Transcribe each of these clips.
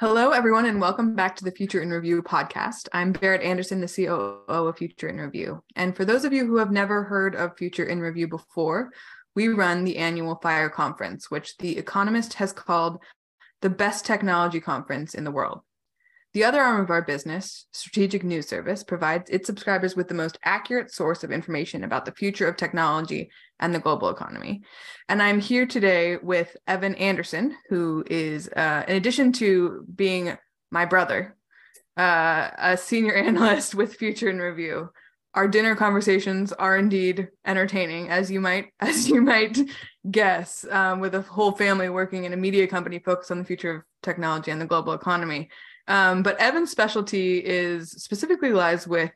Hello, everyone, and welcome back to the Future in Review podcast. I'm Berit Anderson, the COO of Future in Review. And for those of you who have never heard of Future in Review before, we run the annual FiRe conference, which The Economist has called the best technology conference in the world. The other arm of our business, Strategic News Service, provides its subscribers with the most accurate source of information about the future of technology and the global economy. And I'm here today with Evan Anderson, who is, uh, in addition to being my brother, uh, a senior analyst with Future in Review. Our dinner conversations are indeed entertaining, as you might as you might guess, um, with a whole family working in a media company focused on the future of technology and the global economy. Um, but Evan's specialty is specifically lies with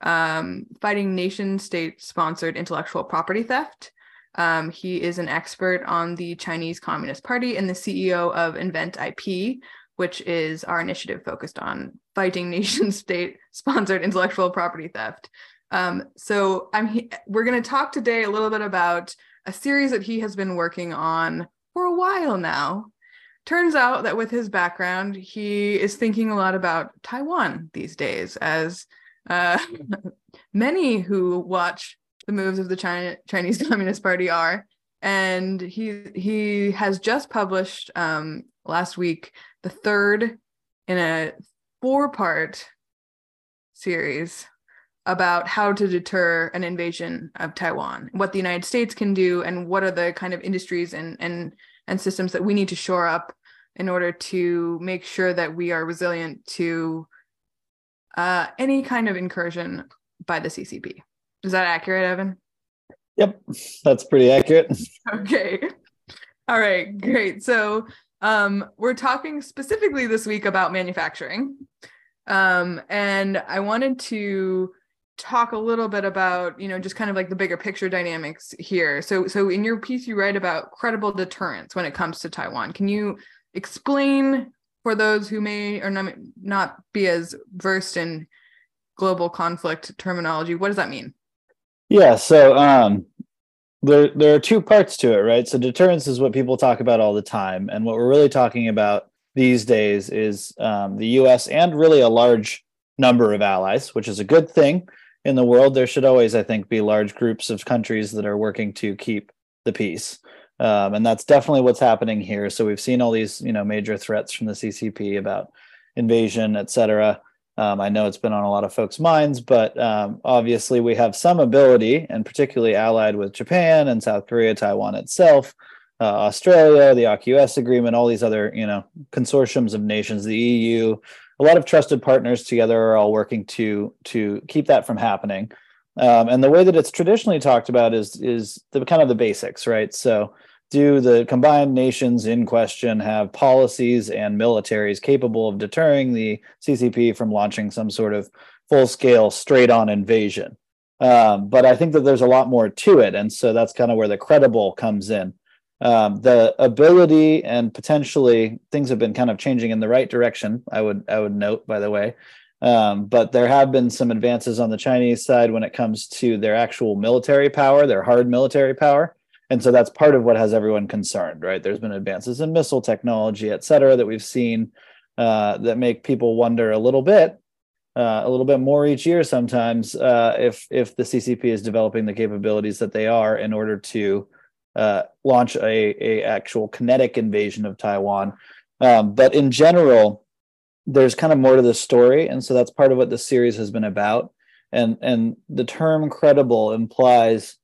um, fighting nation state sponsored intellectual property theft. Um, he is an expert on the Chinese Communist Party and the CEO of INVNT/IP, which is our initiative focused on fighting nation state sponsored intellectual property theft. Um, so I'm he- we're going to talk today a little bit about a series that he has been working on for a while now turns out that with his background, he is thinking a lot about Taiwan these days, as uh, many who watch the moves of the China, Chinese Communist Party are. And he he has just published um, last week the third in a four part series about how to deter an invasion of Taiwan, what the United States can do, and what are the kind of industries and and and systems that we need to shore up in order to make sure that we are resilient to uh, any kind of incursion by the CCP. Is that accurate, Evan? Yep, that's pretty accurate. okay. All right, great. So um, we're talking specifically this week about manufacturing. Um, and I wanted to talk a little bit about, you know, just kind of like the bigger picture dynamics here. So so in your piece you write about credible deterrence when it comes to Taiwan. Can you explain for those who may or not, be as versed in global conflict terminology what does that mean? Yeah so um there there are two parts to it right? So deterrence is what people talk about all the time. And what we're really talking about these days is um, the us and really a large number of allies which is a good thing. In the world there should always i think be large groups of countries that are working to keep the peace um, and that's definitely what's happening here. So we've seen all these, you know, major threats from the CCP about invasion, et cetera. Um, I know it's been on a lot of folks' minds, but um, obviously we have some ability, and particularly allied with Japan and South Korea, Taiwan itself, uh, Australia, the AUKUS agreement, all these other, you know, consortiums of nations, the EU, a lot of trusted partners together are all working to to keep that from happening. Um, and the way that it's traditionally talked about is is the kind of the basics, right? So do the combined nations in question have policies and militaries capable of deterring the CCP from launching some sort of full scale straight on invasion? Um, but I think that there's a lot more to it. And so that's kind of where the credible comes in. Um, the ability and potentially things have been kind of changing in the right direction. I would I would note, by the way, um, but there have been some advances on the Chinese side when it comes to their actual military power, their hard military power and so that's part of what has everyone concerned right? There's been advances in missile technology et cetera that we've seen uh, that make people wonder a little bit uh, a little bit more each year sometimes uh, if if the ccp is developing the capabilities that they are in order to uh, launch a, a actual kinetic invasion of taiwan. Um, but in general there's kind of more to the story and so that's part of what the series has been about. And and the term credible implies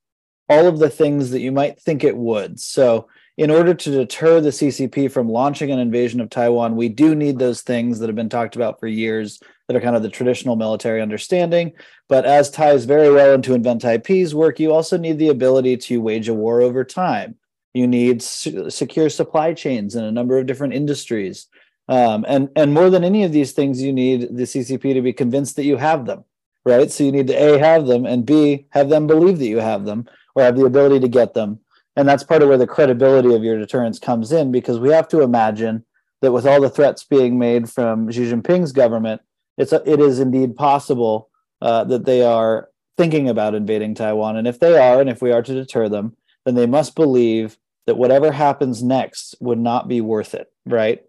all of the things that you might think it would. So, in order to deter the CCP from launching an invasion of Taiwan, we do need those things that have been talked about for years that are kind of the traditional military understanding. But as ties very well into INVNT/IP's work, you also need the ability to wage a war over time. You need secure supply chains in a number of different industries. Um, and, and more than any of these things, you need the CCP to be convinced that you have them, right? So you need to A, have them, and B, have them believe that you have them or have the ability to get them. And that's part of where the credibility of your deterrence comes in because we have to imagine that with all the threats being made from Xi Jinping's government, it's a, it is indeed possible uh, that they are thinking about invading Taiwan. And if they are, and if we are to deter them, then they must believe that whatever happens next would not be worth it, right?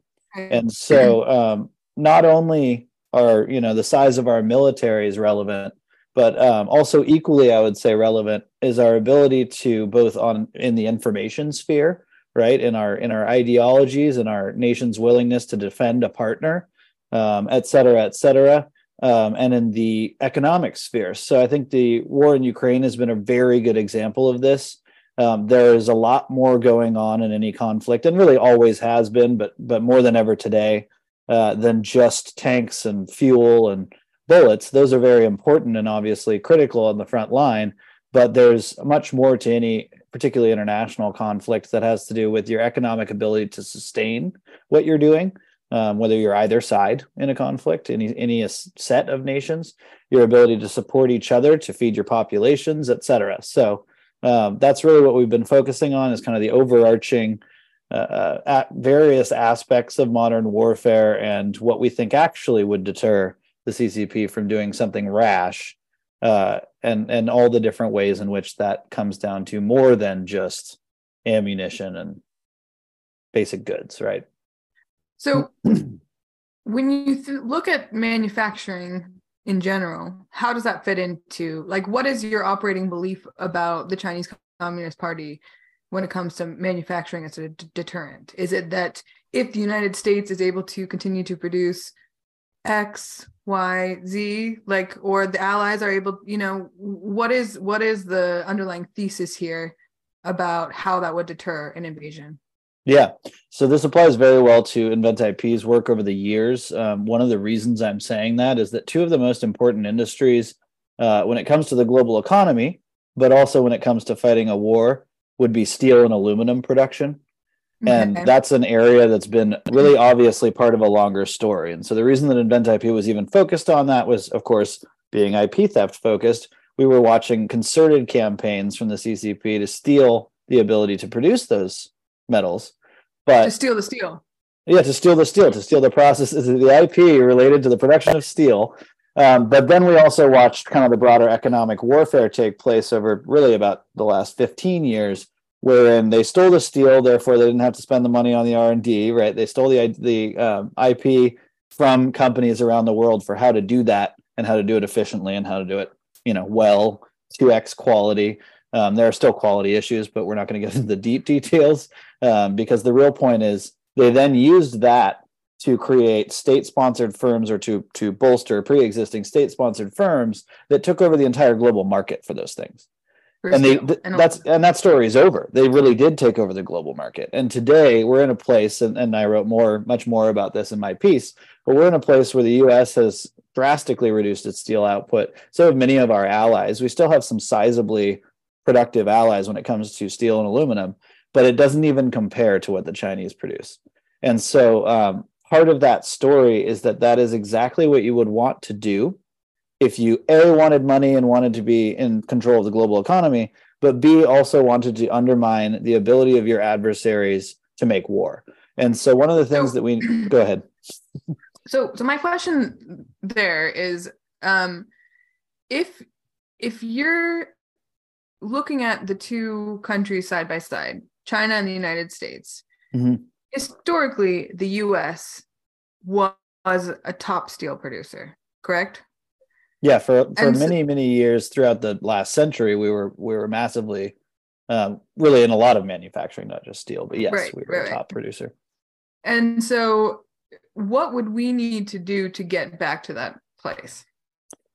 And so um, not only are you know the size of our military is relevant, but um, also equally, I would say relevant is our ability to both on in the information sphere, right, in our in our ideologies and our nation's willingness to defend a partner, um, et cetera, et cetera. Um, and in the economic sphere. So I think the war in Ukraine has been a very good example of this. Um, there is a lot more going on in any conflict, and really always has been, but but more than ever today, uh, than just tanks and fuel and bullets. Those are very important and obviously critical on the front line. But there's much more to any particularly international conflict that has to do with your economic ability to sustain what you're doing, um, whether you're either side in a conflict, any any set of nations, your ability to support each other, to feed your populations, et cetera. So um, that's really what we've been focusing on is kind of the overarching uh, at various aspects of modern warfare and what we think actually would deter the CCP from doing something rash, uh, and and all the different ways in which that comes down to more than just ammunition and basic goods, right? So, when you th- look at manufacturing in general, how does that fit into like what is your operating belief about the Chinese Communist Party when it comes to manufacturing as a d- deterrent? Is it that if the United States is able to continue to produce X, Y, Z, like, or the Allies are able, you know, what is what is the underlying thesis here about how that would deter an invasion? Yeah. So this applies very well to INVNT/IP's work over the years. Um, one of the reasons I'm saying that is that two of the most important industries uh, when it comes to the global economy, but also when it comes to fighting a war, would be steel and aluminum production. And okay. that's an area that's been really obviously part of a longer story. And so the reason that INVNT/IP was even focused on that was, of course, being IP theft focused. We were watching concerted campaigns from the CCP to steal the ability to produce those metals. But to steal the steel. Yeah, to steal the steel, to steal the processes, the IP related to the production of steel. Um, but then we also watched kind of the broader economic warfare take place over really about the last 15 years, wherein they stole the steel, therefore they didn't have to spend the money on the R and D. Right? They stole the the um, IP from companies around the world for how to do that and how to do it efficiently and how to do it, you know, well, 2x quality. Um, there are still quality issues, but we're not going to get into the deep details um, because the real point is they then used that to create state-sponsored firms or to to bolster pre-existing state-sponsored firms that took over the entire global market for those things. And they th- that's and that story is over. They really did take over the global market. And today we're in a place, and, and I wrote more, much more about this in my piece, but we're in a place where the US has drastically reduced its steel output. So have many of our allies. We still have some sizably productive allies when it comes to steel and aluminum, but it doesn't even compare to what the Chinese produce. And so, um, part of that story is that that is exactly what you would want to do if you a wanted money and wanted to be in control of the global economy, but b also wanted to undermine the ability of your adversaries to make war. And so, one of the things so, that we go ahead. So, so my question there is, um, if if you're looking at the two countries side by side, China and the United States, mm-hmm. historically, the US was a top steel producer, correct? Yeah, for for and many so, many years throughout the last century, we were we were massively, um, really in a lot of manufacturing, not just steel, but yes, right, we were right, a top producer. And so, what would we need to do to get back to that place?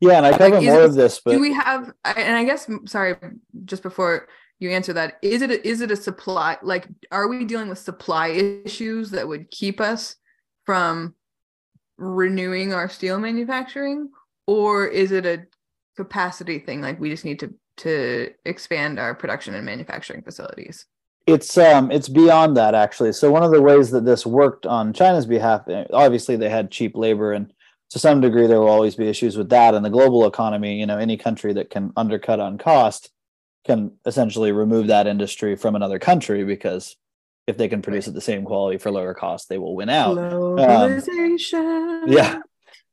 Yeah, and I cover like, more it, of this, but do we have? And I guess sorry, just before you answer that, is it a, is it a supply? Like, are we dealing with supply issues that would keep us from renewing our steel manufacturing, or is it a capacity thing? Like, we just need to to expand our production and manufacturing facilities. It's um it's beyond that actually. So one of the ways that this worked on China's behalf, obviously they had cheap labor and to some degree there will always be issues with that in the global economy you know any country that can undercut on cost can essentially remove that industry from another country because if they can produce at the same quality for lower cost they will win out um, yeah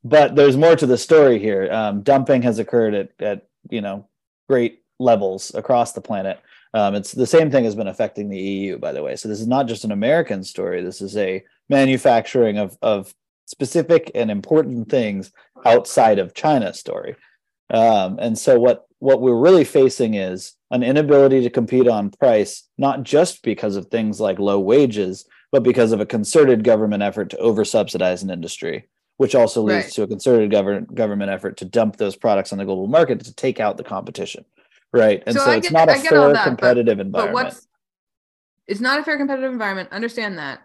but there's more to the story here um, dumping has occurred at, at you know great levels across the planet Um, it's the same thing has been affecting the EU, by the way. So this is not just an American story. This is a manufacturing of of specific and important things outside of China story. Um, and so what what we're really facing is an inability to compete on price, not just because of things like low wages, but because of a concerted government effort to over subsidize an industry, which also leads right. to a concerted government government effort to dump those products on the global market to take out the competition. Right. And so, so it's get, not a fair that, competitive but, environment. But what's? it's not a fair competitive environment. Understand that.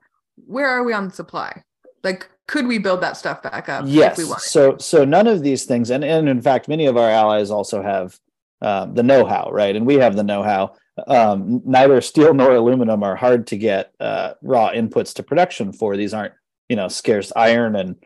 Where are we on the supply? Like could we build that stuff back up yes so so none of these things and, and in fact many of our allies also have um, the know-how right and we have the know-how um, neither steel nor aluminum are hard to get uh, raw inputs to production for these aren't you know scarce iron and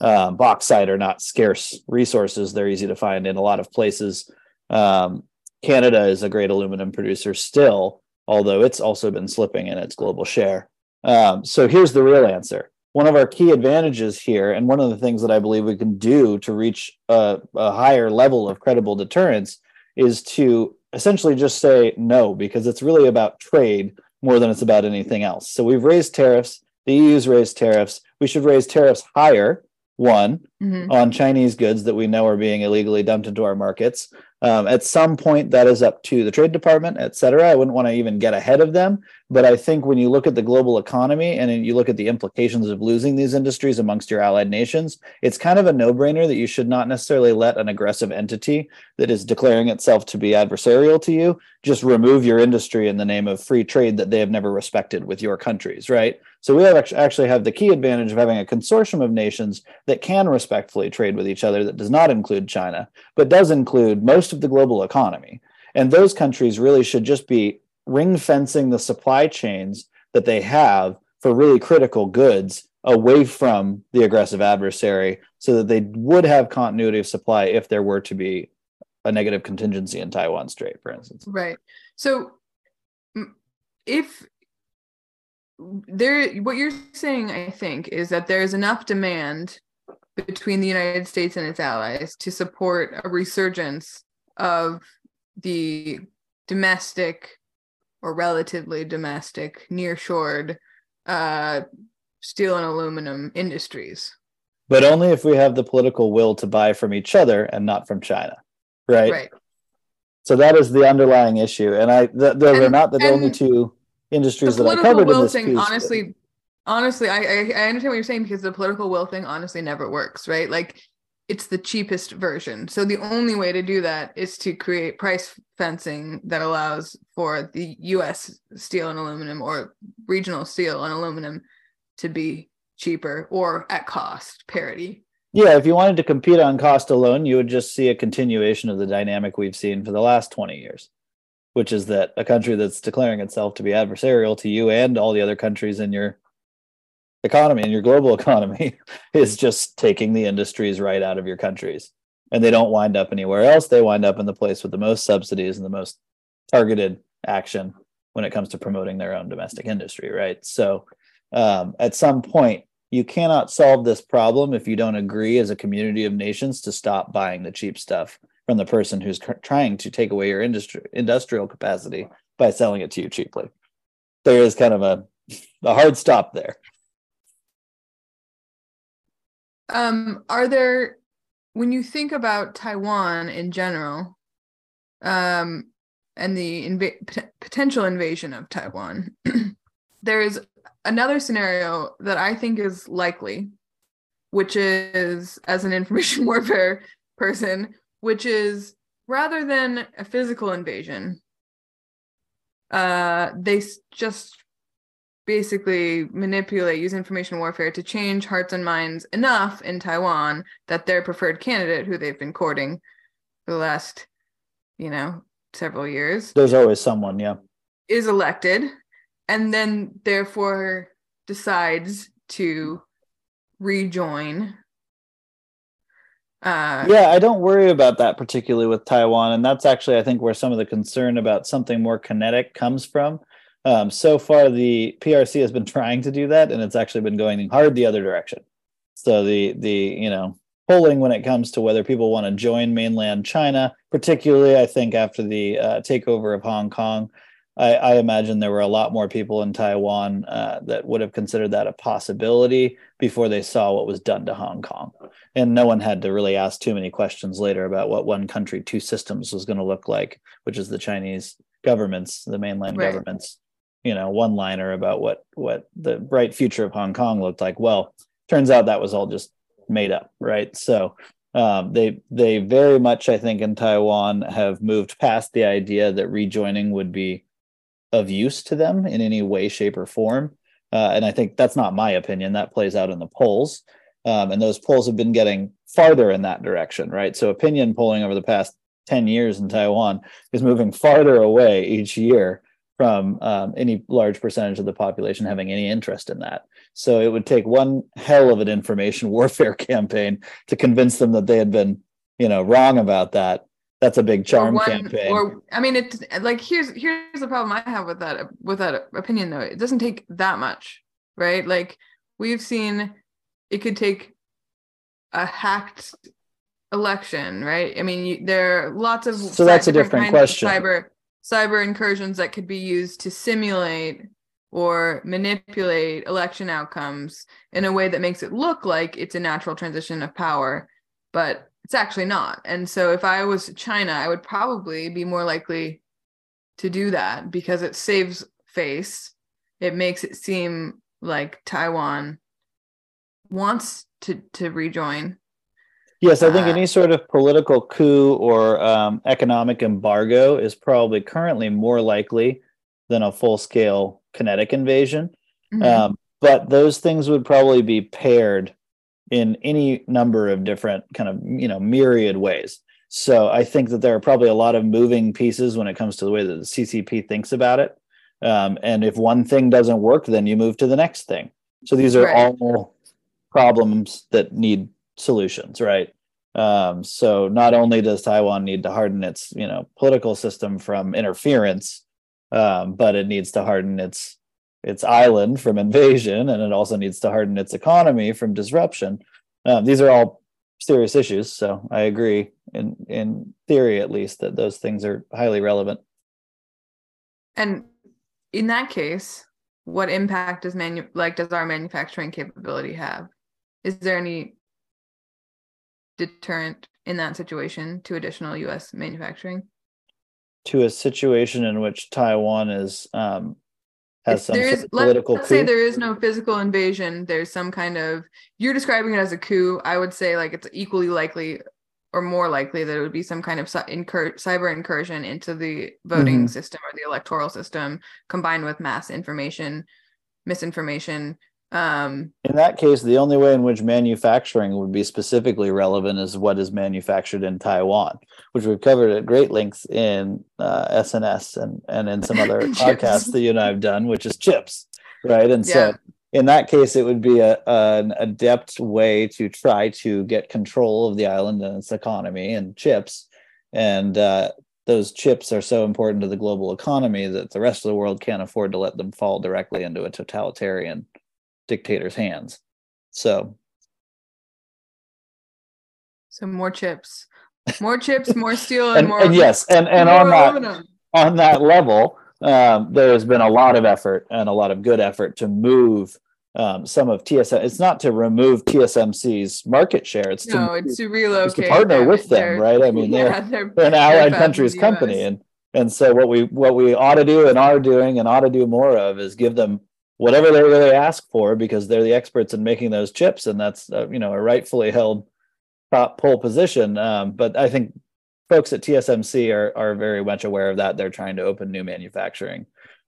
um, bauxite are not scarce resources they're easy to find in a lot of places um, canada is a great aluminum producer still although it's also been slipping in its global share um, so here's the real answer one of our key advantages here, and one of the things that I believe we can do to reach a, a, higher level of credible deterrence, is to essentially just say no, because it's really about trade more than it's about anything else. So we've raised tariffs. The EU's raised tariffs. We should raise tariffs higher. One mm-hmm. on Chinese goods that we know are being illegally dumped into our markets, um, at some point, that is up to the Trade Department, et cetera. I wouldn't want to even get ahead of them. But I think when you look at the global economy and you look at the implications of losing these industries amongst your allied nations, it's kind of a no brainer that you should not necessarily let an aggressive entity that is declaring itself to be adversarial to you just remove your industry in the name of free trade that they have never respected with your countries, right? So we have actually have the key advantage of having a consortium of nations that can respectfully trade with each other that does not include China, but does include most of the global economy. And those countries really should just be ring fencing the supply chains that they have for really critical goods away from the aggressive adversary so that they would have continuity of supply if there were to be a negative contingency in Taiwan Strait, for instance. Right. So if there what you're saying i think is that there's enough demand between the united states and its allies to support a resurgence of the domestic or relatively domestic near-shored uh, steel and aluminum industries. But only if we have the political will to buy from each other and not from china right? Right. So that is the underlying issue. And i th- those and, are not the only two industries that I covered will in this thing, piece, honestly, but... honestly, I, I I understand what you're saying because the political will thing honestly never works, right? Like it's the cheapest version. So the only way to do that is to create price fencing that allows for the US steel and aluminum or regional steel and aluminum to be cheaper or at cost parity. Yeah, if you wanted to compete on cost alone, you would just see a continuation of the dynamic we've seen for the last 20 years which is that a country that's declaring itself to be adversarial to you and all the other countries in your economy and your global economy is just taking the industries right out of your countries and they don't wind up anywhere else they wind up in the place with the most subsidies and the most targeted action when it comes to promoting their own domestic industry right so um, at some point you cannot solve this problem if you don't agree as a community of nations to stop buying the cheap stuff from the person who's cr- trying to take away your industry industrial capacity by selling it to you cheaply. There is kind of a a hard stop there. Um, are there when you think about Taiwan in general, um, and the inv- potential invasion of Taiwan, there is another scenario that I think is likely, which is as an information warfare person, which is rather than a physical invasion, uh, they just basically manipulate, use information warfare to change hearts and minds enough in Taiwan that their preferred candidate, who they've been courting for the last, you know, several years. There's always someone, yeah. Is elected and then therefore decides to rejoin uh, yeah, I don't worry about that particularly with Taiwan, and that's actually I think where some of the concern about something more kinetic comes from. Um, so far, the PRC has been trying to do that, and it's actually been going hard the other direction. So the the you know polling when it comes to whether people want to join mainland China, particularly I think after the uh, takeover of Hong Kong, I, I, imagine there were a lot more people in Taiwan uh, that would have considered that a possibility before they saw what was done to Hong Kong. And no one had to really ask too many questions later about what one country, two systems was going to look like, which is the Chinese government's, the mainland right. government's, you know, one liner about what what the bright future of Hong Kong looked like. Well, turns out that was all just made up, right? So um, they they very much, I think, in Taiwan have moved past the idea that rejoining would be of use to them in any way, shape, or form. Uh, and I think that's not my opinion. That plays out in the polls. Um, and those polls have been getting farther in that direction, right? So opinion polling over the past 10 years in Taiwan is moving farther away each year from um, any large percentage of the population having any interest in that. So it would take one hell of an information warfare campaign to convince them that they had been, you know, wrong about that that's a big charm one, campaign. Or I mean, it like here's here's the problem I have with that with that opinion though. It doesn't take that much, right? Like we've seen, it could take a hacked election, right? I mean, you, there are lots of so that's a different question. Cyber cyber incursions that could be used to simulate or manipulate election outcomes in a way that makes it look like it's a natural transition of power, but it's actually not. And so if I was China, I would probably be more likely to do that because it saves face. It makes it seem like Taiwan wants to to rejoin. Yes, I think uh, any sort of political coup or um, economic embargo is probably currently more likely than a full scale kinetic invasion. Mm-hmm. Um, but those things would probably be paired in any number of different kind of you know myriad ways so i think that there are probably a lot of moving pieces when it comes to the way that the ccp thinks about it um, and if one thing doesn't work then you move to the next thing so these are right. all problems that need solutions right um, so not only does taiwan need to harden its you know political system from interference um, but it needs to harden its its island from invasion, and it also needs to harden its economy from disruption. Um, these are all serious issues, so I agree in in theory at least that those things are highly relevant. And in that case, what impact does manu like does our manufacturing capability have? Is there any deterrent in that situation to additional U.S. manufacturing? To a situation in which Taiwan is um, has some there is, political let's, say there is no physical invasion there's some kind of you're describing it as a coup i would say like it's equally likely or more likely that it would be some kind of cyber incursion into the voting mm-hmm. system or the electoral system combined with mass information misinformation um, in that case, the only way in which manufacturing would be specifically relevant is what is manufactured in Taiwan, which we've covered at great length in uh, SNS and, and in some other podcasts that you and I have done, which is chips, right? And yeah. so in that case, it would be a, an adept way to try to get control of the island and its economy and chips. And uh, those chips are so important to the global economy that the rest of the world can't afford to let them fall directly into a totalitarian dictator's hands. So so more chips. More chips, more steel, and, and more and yes, and, and on that on that level, um, there has been a lot of effort and a lot of good effort to move um, some of TSM. It's not to remove TSMC's market share. It's no, to it's to relocate. It's to partner them. with them, right? I mean, yeah, they're, they're, they're, an allied countries company, and and so what we what we ought to do and are doing and ought to do more of is give them whatever they really ask for because they're the experts in making those chips and that's uh, you know a rightfully held top pole position. Um, but i think folks at tsmc are, are very much aware of that. They're trying to open new manufacturing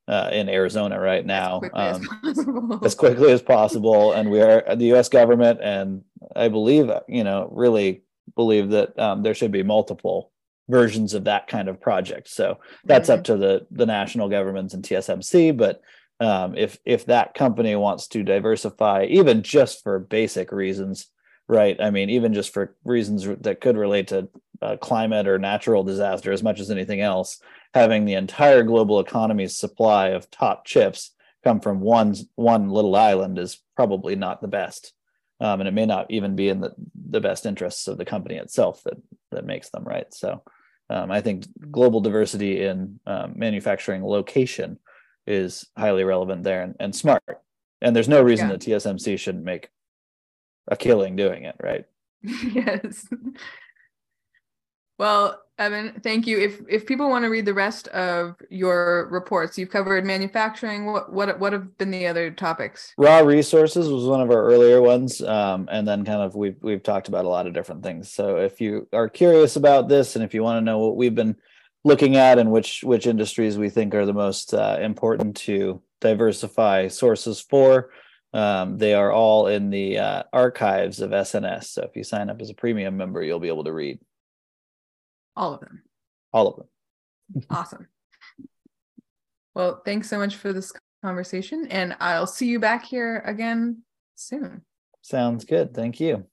uh, in arizona right now as quickly, um, as, as quickly as possible. And we are the us government and i believe you know really believe that um, there should be multiple versions of that kind of project. So that's mm-hmm. up to the the national governments and tsmc but um, if if that company wants to diversify even just for basic reasons right? I mean even just for reasons that could relate to uh, climate or natural disaster as much as anything else having the entire global economy's supply of top chips come from one one little island is probably not the best. Um, and it may not even be in the, the best interests of the company itself that that makes them right? So um, I think global diversity in um, manufacturing location is highly relevant there and, and smart. And there's no reason yeah. that TSMC shouldn't make a killing doing it, right? yes. Well, Evan, thank you. If if people want to read the rest of your reports, you've covered manufacturing. What what what have been the other topics? Raw resources was one of our earlier ones, um, and then kind of we've we've talked about a lot of different things. So if you are curious about this, and if you want to know what we've been looking at and which which industries we think are the most uh, important to diversify sources for, um, they are all in the uh, archives of SNS. So if you sign up as a premium member, you'll be able to read all of them. All of them. awesome. Well, thanks so much for this conversation, and I'll see you back here again soon. Sounds good. Thank you.